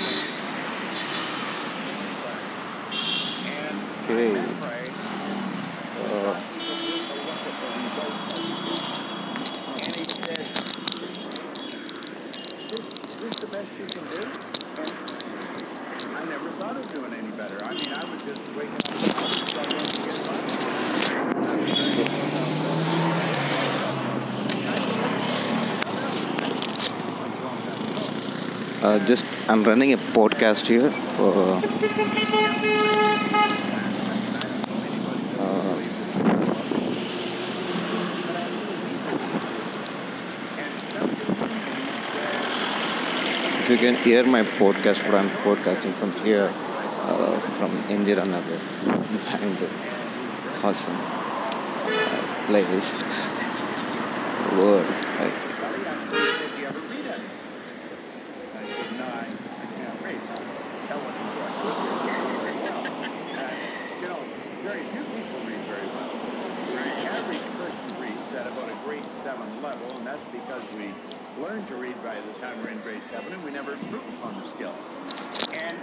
And Okay. Uh, this, is this the best you can do? And I never thought of doing any better. I mean, I was just waking up and struggling to get by. I was earning $4,000 a year. Uh, just I'm running a podcast here for uh, if you can hear my podcast, but I'm podcasting from here, uh, from Indira Nagar, Bangalore. Awesome uh, place. World. Like, Well, he asked me, he said, do you ever read anything? I said, I, can't read. That wasn't true. I could read, very well. And, you know, very few people read very well. The average person reads at about a grade 7 level, and that's because we learn to read by the time we're in grade 7, and we never improve upon the skill. And